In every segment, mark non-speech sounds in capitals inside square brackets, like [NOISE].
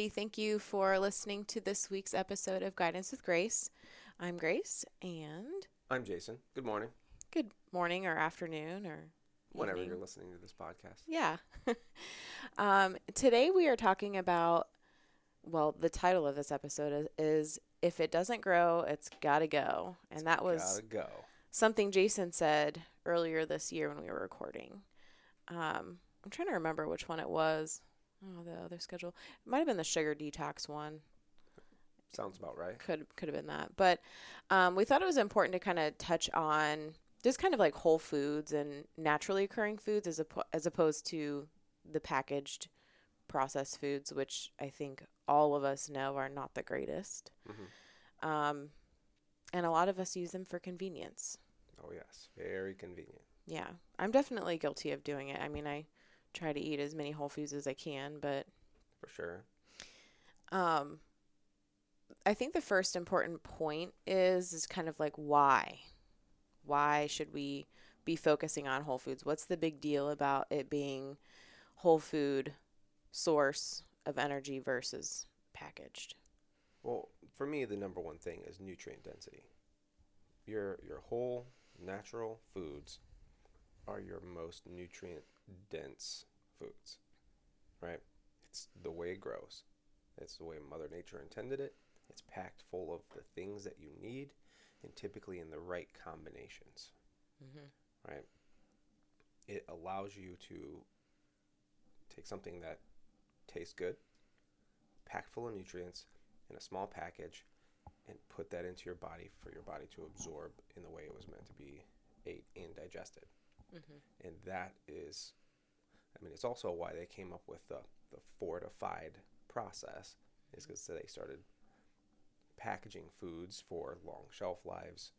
everybody. Thank you for listening to this week's episode of Guidance with Grace. I'm Grace, and I'm Jason. Good morning. good morning or afternoon or Whenever evening. you're listening to this podcast. Yeah. [LAUGHS] um, today we are talking about, well, the title of this episode is, is If It Doesn't Grow, It's Gotta Go. And that was go. something Jason said earlier this year when we were recording. Um, I'm trying to remember which one it was. Oh, the other schedule. It might have been the sugar detox one. Sounds about right. Could could have been that. But um, we thought it was important to kind of touch on just kind of like whole foods and naturally occurring foods as oppo- as opposed to the packaged processed foods, which I think all of us know are not the greatest. Mhm. Um, and a lot of us use them for convenience. Oh yes, very convenient. Yeah, I'm definitely guilty of doing it. I mean, I try to eat as many whole foods as I can, but For sure. um, I think the first important point is is kind of like why. Why should we be focusing on whole foods? What's the big deal about it being whole food source of energy versus packaged? Well, for me, the number one thing is nutrient density. Your your whole natural foods are your most nutrient dense foods, right? It's the way it grows. It's the way Mother Nature intended it. It's packed full of the things that you need, and typically in the right combinations. Mm-hmm. right? It allows you to take something that tastes good, packed full of nutrients in a small package, and put that into your body for your body to absorb in the way it was meant to be ate and digested. Mm-hmm. And that is, I mean, it's also why they came up with the, the fortified process, is because they started packaging foods for long shelf lives,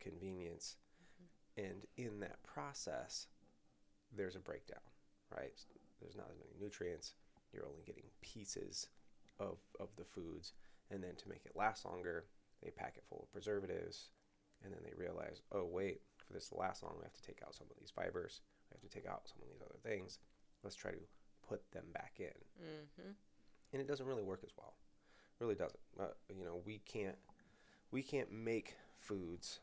convenience, and in that process, there's a breakdown, right? There's not as many nutrients. You're only getting pieces of, of the foods. And then to make it last longer, they pack it full of preservatives. And then they realize, oh, wait, for this to last long, we have to take out some of these fibers. We have to take out some of these other things. Let's try to put them back in Mm-hmm. and it doesn't really work as well. Really doesn't. Uh, you know, we can't we can't make foods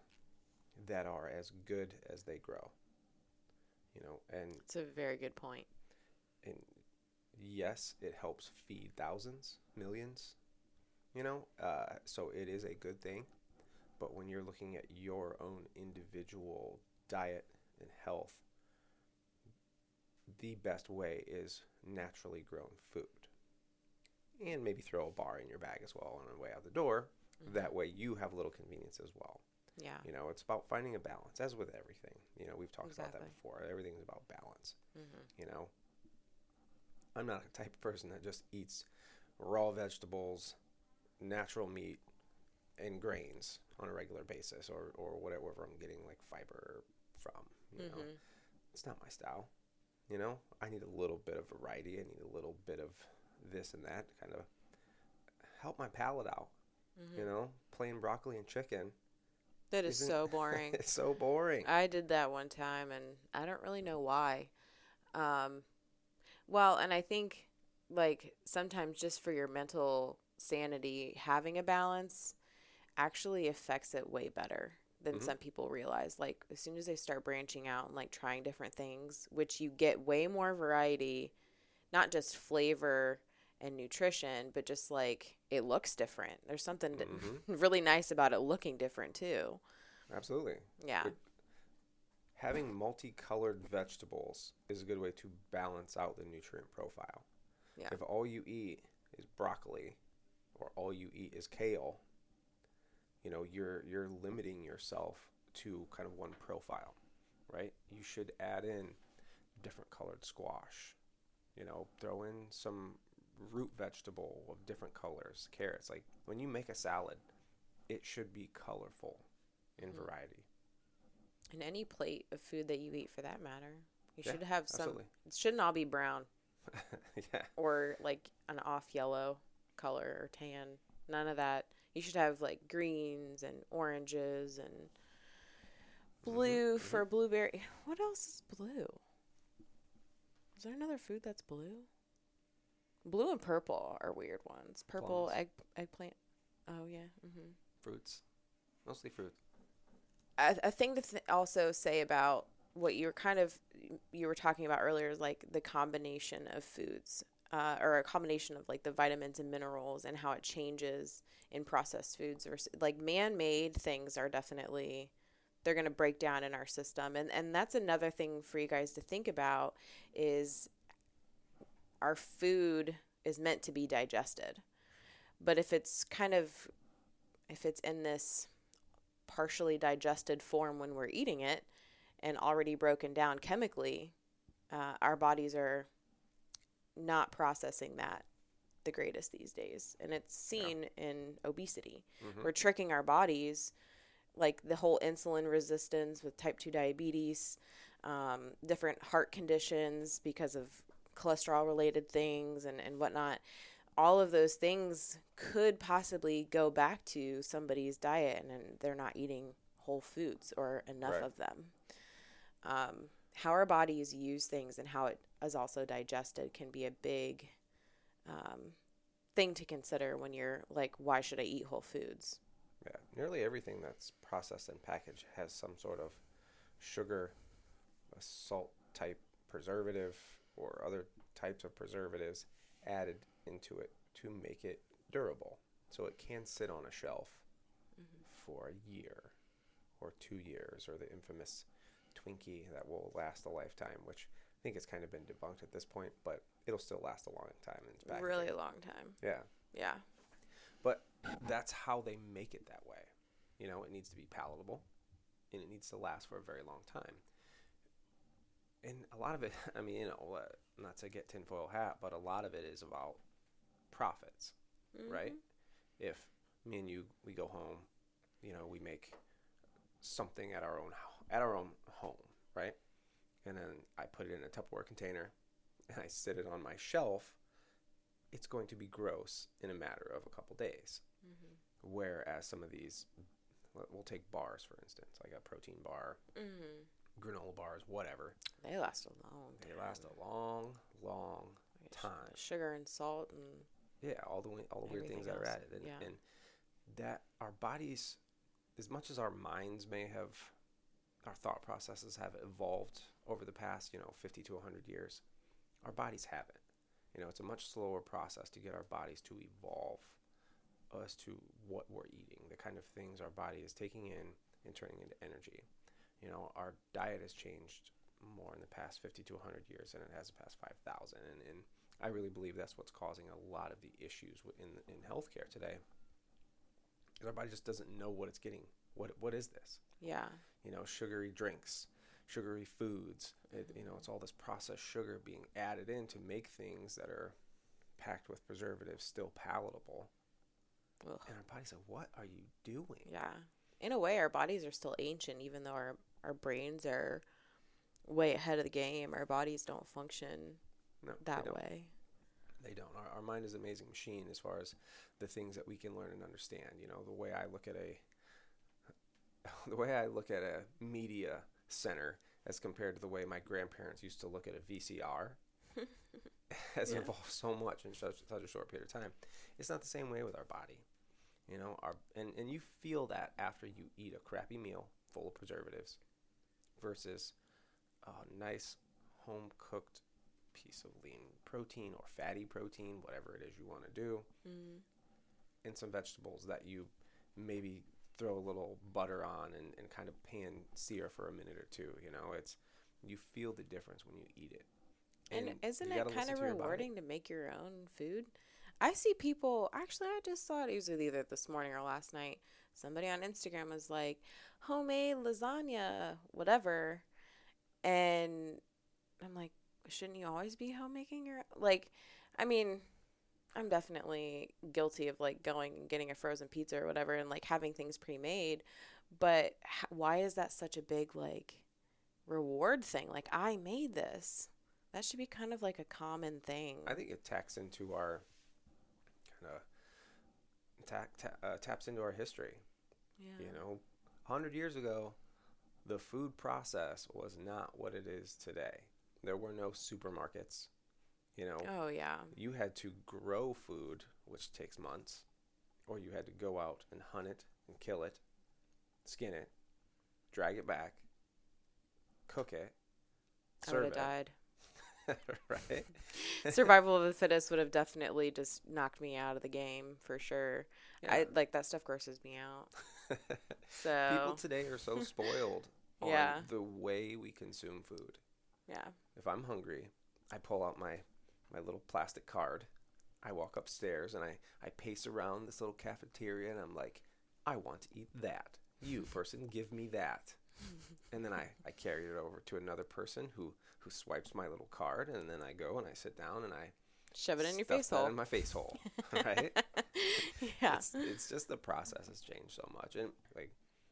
that are as good as they grow. You know, and It's a very good point. and yes, it helps feed thousands, millions. You know, uh, so it is a good thing. But when you're looking at your own individual diet and health, the best way is naturally grown food. And maybe throw a bar in your bag as well on the way out the door. That way you have a little convenience as well. Yeah. You know, it's about finding a balance, as with everything. You know, we've talked about that before. Everything's about balance. Mm-hmm. You know, I'm not a type of person that just eats raw vegetables, natural meat, and grains on a regular basis, or or whatever I'm getting like fiber from. You know, Mm-hmm. it's not my style. You know, I need a little bit of variety. I need a little bit of this and that to kind of help my palate out. Mm-hmm. You know, plain broccoli and chicken. That is so [LAUGHS] boring. it's so boring. I did that one time, and I don't really know why. Um, well, and I think like sometimes just for your mental sanity, having a balance actually affects it way better than Mhm. some people realize. Like as soon as they start branching out and like trying different things, which you get way more variety, not just flavor and nutrition, but just like it looks different. There's something Mhm. [LAUGHS] really nice about it looking different too. Absolutely. Yeah. It- having multicolored vegetables is a good way to balance out the nutrient profile. Yeah. If all you eat is broccoli or all you eat is kale, you know, you're you're limiting yourself to kind of one profile, right? You should add in different colored squash. You know, throw in some root vegetable of different colors, carrots. Like when you make a salad, it should be colorful in Mhm. variety. And any plate of food that you eat for that matter. You Yeah, should have some absolutely. it shouldn't all be brown [LAUGHS] yeah. or like an off yellow color or tan. None of that. You should have like greens and oranges and blue mhm. for blueberry. What else is blue? Is there another food that's blue? Blue and purple are weird ones. Purple Plums. egg eggplant. Oh yeah. Mm-hmm. Fruits, mostly fruit. a, a thing to th- also say about what you were kind of you were talking about earlier is like the combination of foods uh, or a combination of like the vitamins and minerals and how it changes in processed foods versus like man-made things are definitely they're going to break down in our system. And and that's another thing for you guys to think about is our food is meant to be digested. But if it's kind of if it's in this partially digested form when we're eating it and already broken down chemically, uh, our bodies are not processing that the greatest these days. And it's seen in obesity. Mhm. We're tricking our bodies, like the whole insulin resistance with type 2 diabetes, um, different heart conditions because of cholesterol related things and, and whatnot all of those things could possibly go back to somebody's diet and, and they're not eating whole foods or enough Right. of them. Um, how our bodies use things and how it is also digested can be a big um, thing to consider when you're like, why should I eat whole foods? Yeah, nearly everything that's processed and packaged has some sort of sugar, a salt type preservative, or other types of preservatives added into it to make it durable. So it can sit on a shelf for a year or two years, or the infamous Twinkie that will last a lifetime, which I think it's kind of been debunked at this point, but it'll still last a long time in its packaging. Really a long time. Yeah. Yeah. But that's how they make it that way. You know, it needs to be palatable and it needs to last for a very long time. And a lot of it, [LAUGHS] I mean, you know, uh, not to get tinfoil hat, but a lot of it is about profits, right? Mhm. If me and you, we go home, you know, we make something at our own at our own home, right? And then I put it in a Tupperware container and I sit it on my shelf. It's going to be gross in a matter of a couple days. Mhm. Whereas some of these, we'll take bars for instance, like a protein bar, Mhm. granola bars, whatever. They last a long They last a long, long time. Sugar and salt and Yeah, all the all the weird things Everything that are added, and, yeah. and that our bodies, as much as our minds may have, our thought processes have evolved over the past, you know, fifty to hundred years, our bodies haven't. You know, it's a much slower process to get our bodies to evolve us to what we're eating, the kind of things our body is taking in and turning into energy. You know, our diet has changed more in the past 50 to 100 years than it has the past 5,000. And, and I really believe that's what's causing a lot of the issues in, in healthcare today. Our body just doesn't know what it's getting. What, what is this? Yeah. you know, sugary drinks, sugary foods. It, you know, it's all this processed sugar being added in to make things that are packed with preservatives still palatable. Ugh. And our bodies like, what are you doing? Yeah. In a way, our bodies are still ancient, even though our, our brains are way ahead of the game. Our bodies don't function No, that they don't. way. They don't. Our, our mind is an amazing machine as far as the things that we can learn and understand. You know, the way I look at a [LAUGHS] the way I look at a media center as compared to the way my grandparents used to look at a VCR [LAUGHS] has Yeah. evolved so much in such, such a short period of time. It's not the same way with our body. You know, our and, and you feel that after you eat a crappy meal full of preservatives versus a nice home cooked piece of lean protein or fatty protein, whatever it is you want to do, Mm. and some vegetables that you maybe throw a little butter on and, and kind of pan sear for a minute or two. You know, it's you feel the difference when you eat it. And, isn't it kind of rewarding to make your own food? I see people, actually, I just saw it, it was either this morning or last night. Somebody on Instagram was like, homemade lasagna, whatever. And I'm like, shouldn't you always be homemaking your, like, I mean, I'm definitely guilty of like going and getting a frozen pizza or whatever and like having things pre-made, but h- why is that such a big like reward thing? Like I made this. That should be kind of like a common thing. I think it taps into our kind of ta- ta- uh, taps into our history. yeah. You know, hundred years ago, the food process was not what it is today. There were no supermarkets. You know, Oh yeah. you had to grow food, which takes months, or you had to go out and hunt it and kill it, skin it, drag it back, cook it, I would have died. [LAUGHS] right? [LAUGHS] Survival of the fittest would have definitely just knocked me out of the game for sure. I like that stuff grosses me out. [LAUGHS] So People today are so spoiled on Yeah. the way we consume food. yeah. If I'm hungry, I pull out my my little plastic card. I walk upstairs and I, I pace around this little cafeteria and I'm like, I want to eat that. You [LAUGHS] person, give me that. [LAUGHS] And then I, I carry it over to another person who, who swipes my little card and then I go and I sit down and I Shove it in your face hole. in my face hole. [LAUGHS] right? yeah. It's it's just the process has changed so much. And like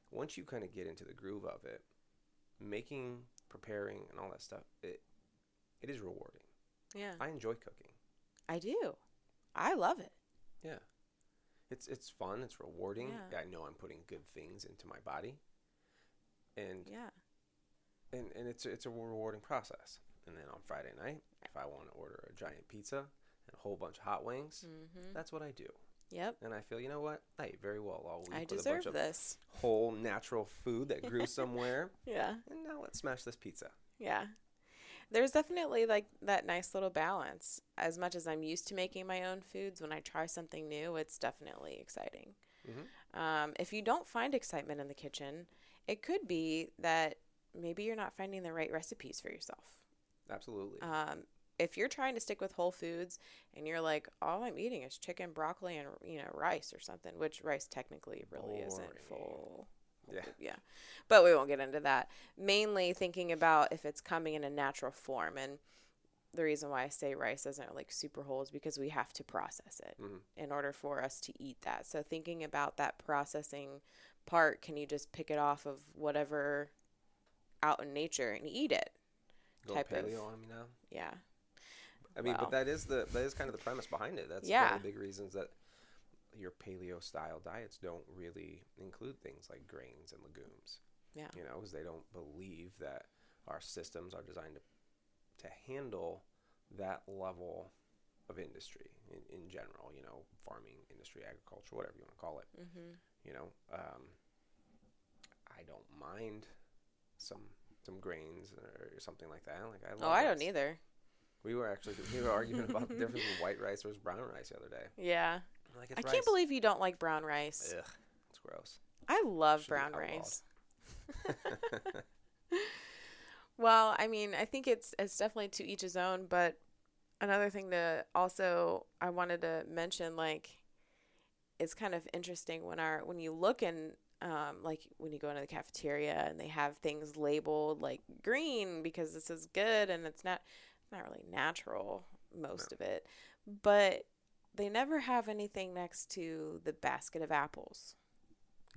once you kind of get into the groove of it, making, preparing and all that stuff, it it is rewarding. Yeah. I enjoy cooking. I do. I love it. Yeah. It's it's fun, it's rewarding. Yeah. I know I'm putting good things into my body. And Yeah. and, and it's it's a rewarding process. And then on Friday night, if I want to order a giant pizza and a whole bunch of hot wings, Mm-hmm. that's what I do. Yep. And I feel, you know what? I ate very well all week I with a bunch deserve of this. whole natural food that grew somewhere. [LAUGHS] Yeah. and now let's smash this pizza. Yeah. There's definitely like that nice little balance. As much as I'm used to making my own foods, when I try something new, it's definitely exciting. Mhm. Um, if you don't find excitement in the kitchen, it could be that maybe you're not finding the right recipes for yourself. Absolutely. Um, if you're trying to stick with whole foods and you're like, all I'm eating is chicken, broccoli, and you know rice or something, which rice technically really isn't full. Yeah. yeah, but we won't get into that. Mainly thinking about if it's coming in a natural form, and the reason why I say rice isn't like super whole is because we have to process it Mhm. in order for us to eat that. So thinking about that processing part, can you just pick it off of whatever out in nature and eat it? Go type of- paleo on me now. Yeah. I mean, Well. but that is the that is kind of the premise behind it. That's one Yeah. of the big reasons that your paleo style diets don't really include things like grains and legumes. Yeah. You know, because they don't believe that our systems are designed to to handle that level of industry in, in general. You know, farming industry, agriculture, whatever you want to call it. Mm-hmm. You know, um, I don't mind some some grains or something like that. Like I love Oh, I don't rice. either. We were actually we were arguing [LAUGHS] about the difference between white rice versus brown rice the other day. Yeah. Like I it's can't believe you don't like brown rice. Ugh, it's gross. I love Should brown rice. [LAUGHS] [LAUGHS] Well, I mean, I think it's it's definitely to each his own, but another thing to also I wanted to mention like it's kind of interesting when our when you look in um, like when you go into the cafeteria and they have things labeled like green because this is good and it's not not really natural most of it, but they never have anything next to the basket of apples.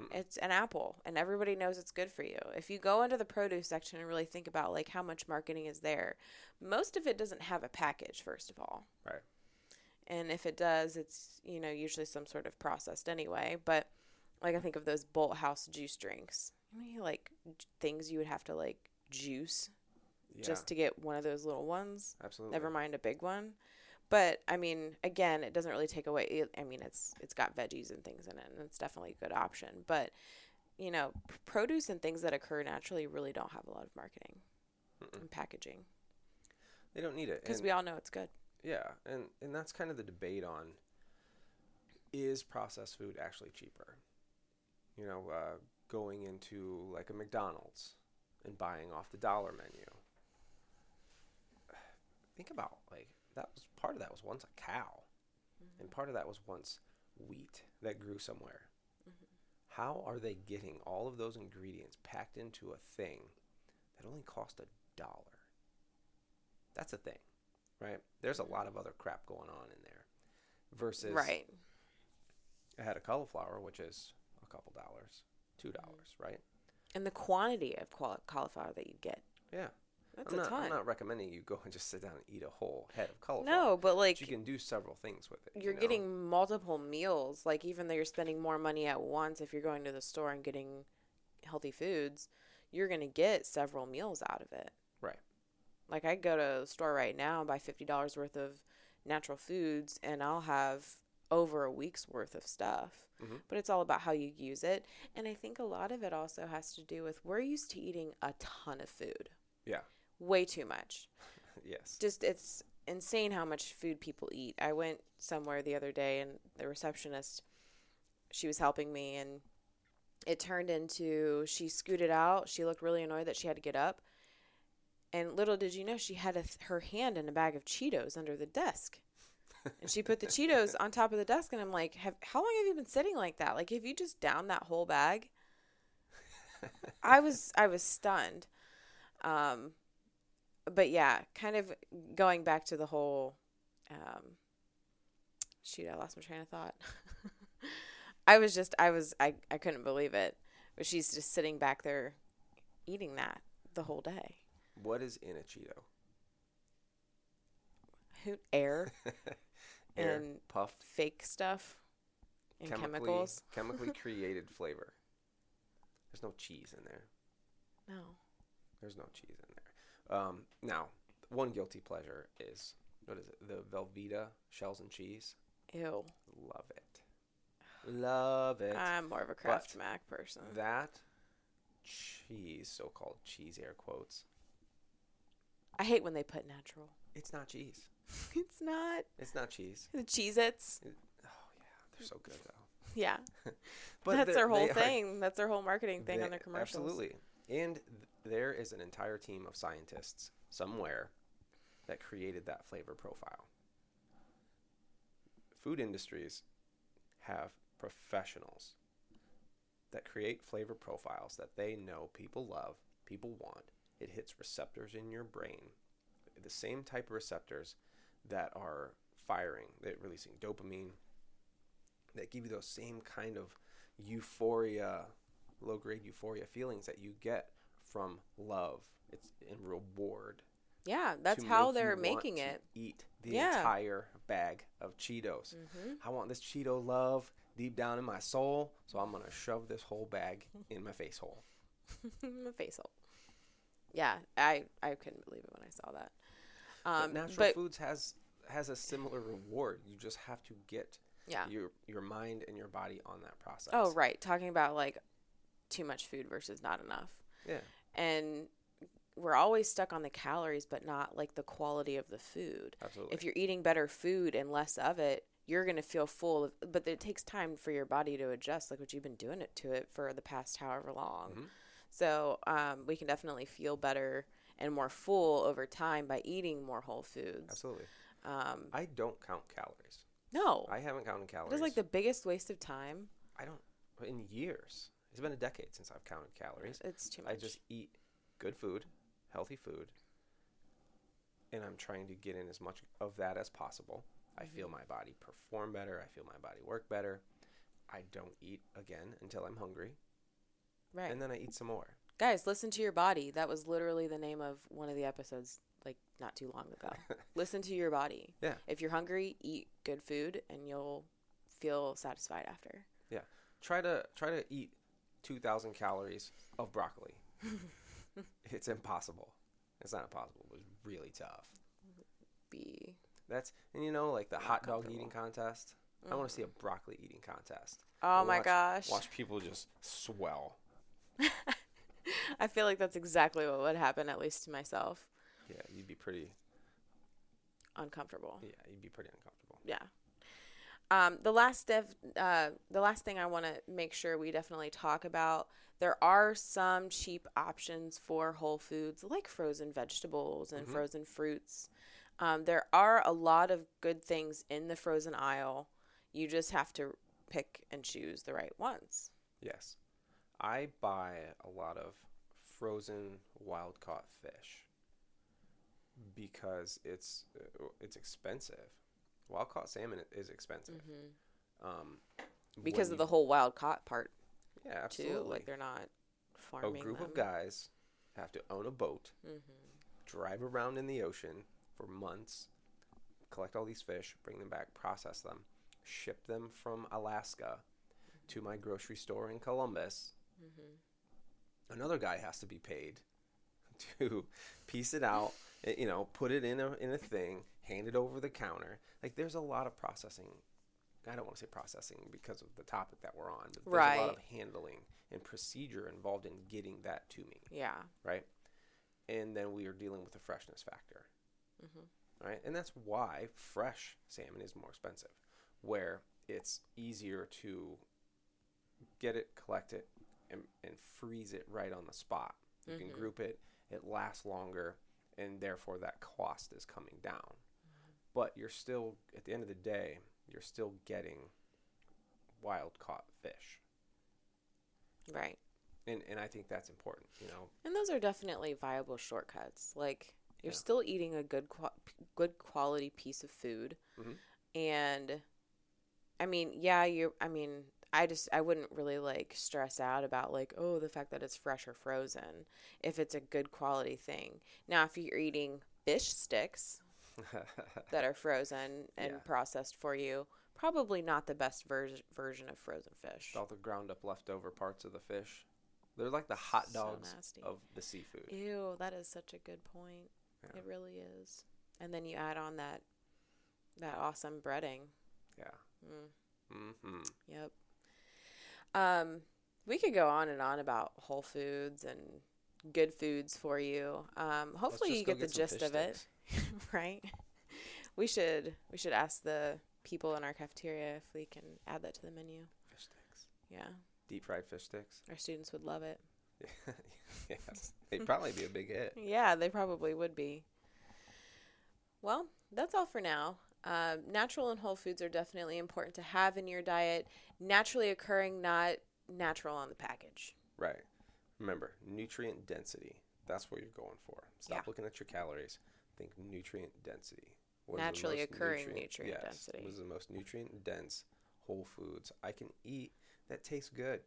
Mm-mm. It's an apple, and everybody knows it's good for you. If you go into the produce section and really think about like how much marketing is there, most of it doesn't have a package. First of all, Right. and if it does, it's you know usually some sort of processed anyway. But like I think of those Bolthouse juice drinks. Like j- things you would have to like juice Yeah, just to get one of those little ones. absolutely. Never mind a big one. But I mean, again, it doesn't really take away. I mean, it's it's got veggies and things in it, and it's definitely a good option. But you know, produce and things that occur naturally really don't have a lot of marketing Mm-mm. and packaging They don't need it because we all know it's good. Yeah, and and that's kind of the debate on is processed food actually cheaper? You know, uh, going into like a McDonald's and buying off the dollar menu. [SIGHS] Think about like that was part of that was once a cow, and mm-hmm. part of that was once wheat that grew somewhere. Mm-hmm. How are they getting all of those ingredients packed into a thing that only cost a dollar? That's a thing, right? There's a lot of other crap going on in there. Versus, Right. I had a cauliflower, which is a couple dollars, two dollars, mm-hmm. right? And the quantity of cauliflower that you get. Yeah, That's I'm a not, ton. I'm not recommending you go and just sit down and eat a whole head of cauliflower. no, but like you can do several things with it. you you're know? getting multiple meals. Like even though you're spending more money at once, if you're going to the store and getting healthy foods, you're gonna get several meals out of it. right. Like I go to the store right now and buy fifty dollars worth of natural foods, and I'll have over a week's worth of stuff. Mhm. But it's all about how you use it, and I think a lot of it also has to do with we're used to eating a ton of food, Yeah. Way too much. [LAUGHS] Yes. Just it's insane how much food people eat. I went somewhere the other day, and the receptionist, she was helping me, and it turned into she scooted out. She looked really annoyed that she had to get up. And little did you know, she had a th- her hand in a bag of Cheetos under the desk. and she put the [LAUGHS] Cheetos on top of the desk, and I'm like, have, how long have you been sitting like that? Like, have you just down that whole bag? [LAUGHS] I was I was stunned. Um, but yeah, kind of going back to the whole. Um, shoot, I lost my train of thought. [LAUGHS] I was just I was I I couldn't believe it. But she's just sitting back there, eating that the whole day. What is in a Cheeto? Who air [LAUGHS] Air, And puffed, fake stuff and chemically, chemicals? chemically [LAUGHS] created flavor. There's no cheese in there. No. There's no cheese in there. Um, now, one guilty pleasure is what is it? The Velveeta shells and cheese. Ew. Love it. Love it. I'm more of a Kraft Mac person. that cheese, so-called cheese, air quotes. I hate when they put natural. It's not cheese. [LAUGHS] it's not It's not cheese. the Cheez Its. Oh yeah, they're so good though. Yeah. [LAUGHS] But That's their whole they are- thing. That's their whole marketing thing they- on their commercials. Absolutely. And th- there is an entire team of scientists somewhere that created that flavor profile. Food industries have professionals that create flavor profiles that they know people love, people want. It hits receptors in your brain, the same type of receptors that are firing, that releasing dopamine, that give you those same kind of euphoria, low grade euphoria feelings that you get from love. It's in reward. Yeah, that's how they're making it. Eat the Yeah. entire bag of Cheetos. Mm-hmm. I want this Cheeto love deep down in my soul, so I'm gonna shove this whole bag in my face hole. [LAUGHS] My face hole. Yeah, I I couldn't believe it when I saw that. But Um, natural but foods has has a similar reward. You just have to get yeah. your your mind and your body on that process. Oh, right. Talking about like too much food versus not enough. Yeah. And we're always stuck on the calories, but not like the quality of the food. Absolutely. If you're eating better food and less of it, you're going to feel full of, but it takes time for your body to adjust, like what you've been doing it to it for the past however long. Mhm. So um, we can definitely feel better and more full over time by eating more whole foods. Absolutely. Um, I don't count calories. no, I haven't counted calories. it is like the biggest waste of time. I don't in years. It's been a decade since I've counted calories. It's too much. I just eat good food, healthy food, and I'm trying to get in as much of that as possible. I feel Mm-hmm. my body perform better. I feel my body work better. I don't eat again until I'm hungry, right. and then I eat some more. Guys, listen to your body. That was literally the name of one of the episodes, like not too long ago. [LAUGHS] listen to your body. Yeah. If you're hungry, eat good food, and you'll feel satisfied after. Yeah. Try to try to eat 2,000 calories of broccoli. [LAUGHS] it's impossible. It's not impossible, It was really tough. Be That's and you know like the hot dog eating contest. I want to see a mm. broccoli eating contest. oh Watch- my gosh. Watch people just swell. [LAUGHS] I feel like that's exactly what would happen, at least to myself. Yeah, you'd be pretty. Uncomfortable. Yeah, you'd be pretty uncomfortable. Yeah. Um, the last def- uh, the last thing I want to make sure we definitely talk about there are some cheap options for whole foods like frozen vegetables and Mhm. frozen fruits. Um, there are a lot of good things in the frozen aisle. You just have to pick and choose the right ones. Yes, I buy a lot of frozen wild caught fish because it's uh, it's expensive. Wild caught salmon is expensive. Um, Because of the you- whole wild caught part yeah, too. absolutely. Like they're not farming. a group them. of guys have to own a boat, Mm-hmm. drive around in the ocean for months, collect all these fish, bring them back, process them, ship them from Alaska to my grocery store in Columbus. Mm-hmm. Another guy has to be paid [LAUGHS] to piece it out, you know, put it in a in a thing, hand it over the counter. Like there's a lot of processing. I don't want to say processing because of the topic that we're on, but there's a lot of handling and procedure involved in getting that to me, Yeah. right? And then we are dealing with the freshness factor, Mhm. right? And that's why fresh salmon is more expensive, where it's easier to get it, collect it, and, and freeze it right on the spot. You can Mhm. group it, it lasts longer, and therefore that cost is coming down. But you're still, at the end of the day, you're still getting wild caught fish. Right. And, and I think that's important, you know. And those are definitely viable shortcuts. Like you're Yeah. still eating a good qua- good quality piece of food. Mhm. And I mean, yeah, you I mean, I just I wouldn't really like stress out about like, oh, the fact that it's fresh or frozen if it's a good quality thing. Now, if you're eating fish sticks [LAUGHS] that are frozen and Yeah. processed for you, probably not the best ver- version of frozen fish. all the ground up leftover parts of the fish. They're like the hot dogs nasty. of the seafood. Ew, that is such a good point. Yeah. It really is. And then you add on that that awesome breading. Yeah. Mm, Mm-hmm. yep. Um, we could go on and on about whole foods and good foods for you. Um, hopefully you get the gist of it, [LAUGHS] right? We should we should ask the people in our cafeteria if we can add that to the menu. Fish sticks. Yeah, Deep fried fish sticks. our students would love it. [LAUGHS] yes. They'd probably be a big hit. [LAUGHS] Yeah, they probably would be. Well, that's all for now. Um, natural and whole foods are definitely important to have in your diet. Naturally occurring, not natural on the package. Right. Remember, nutrient density. That's what you're going for. Stop Yeah. looking at your calories. Think nutrient density. What Naturally occurring nutrient yes, density. What is the most nutrient dense whole foods I can eat that tastes good?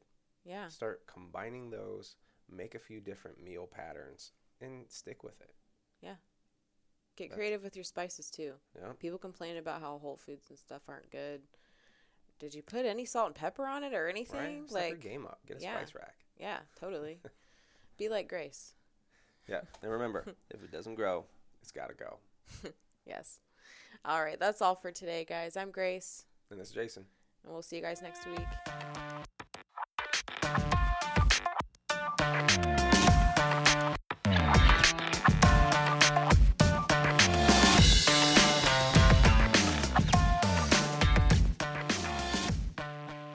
Yeah, Start combining those, make a few different meal patterns, and stick with it. Get creative with your spices too. Yeah. People complain about how whole foods and stuff aren't good. Did you put any salt and pepper on it or anything? Right? Like, game up. Get a yeah. spice rack. yeah, totally. [LAUGHS] Be like Grace. Yeah. And remember, [LAUGHS] if it doesn't grow, it's got to go. [LAUGHS] Yes. All right, that's all for today, guys. I'm Grace, And this is Jason. and we'll see you guys next week.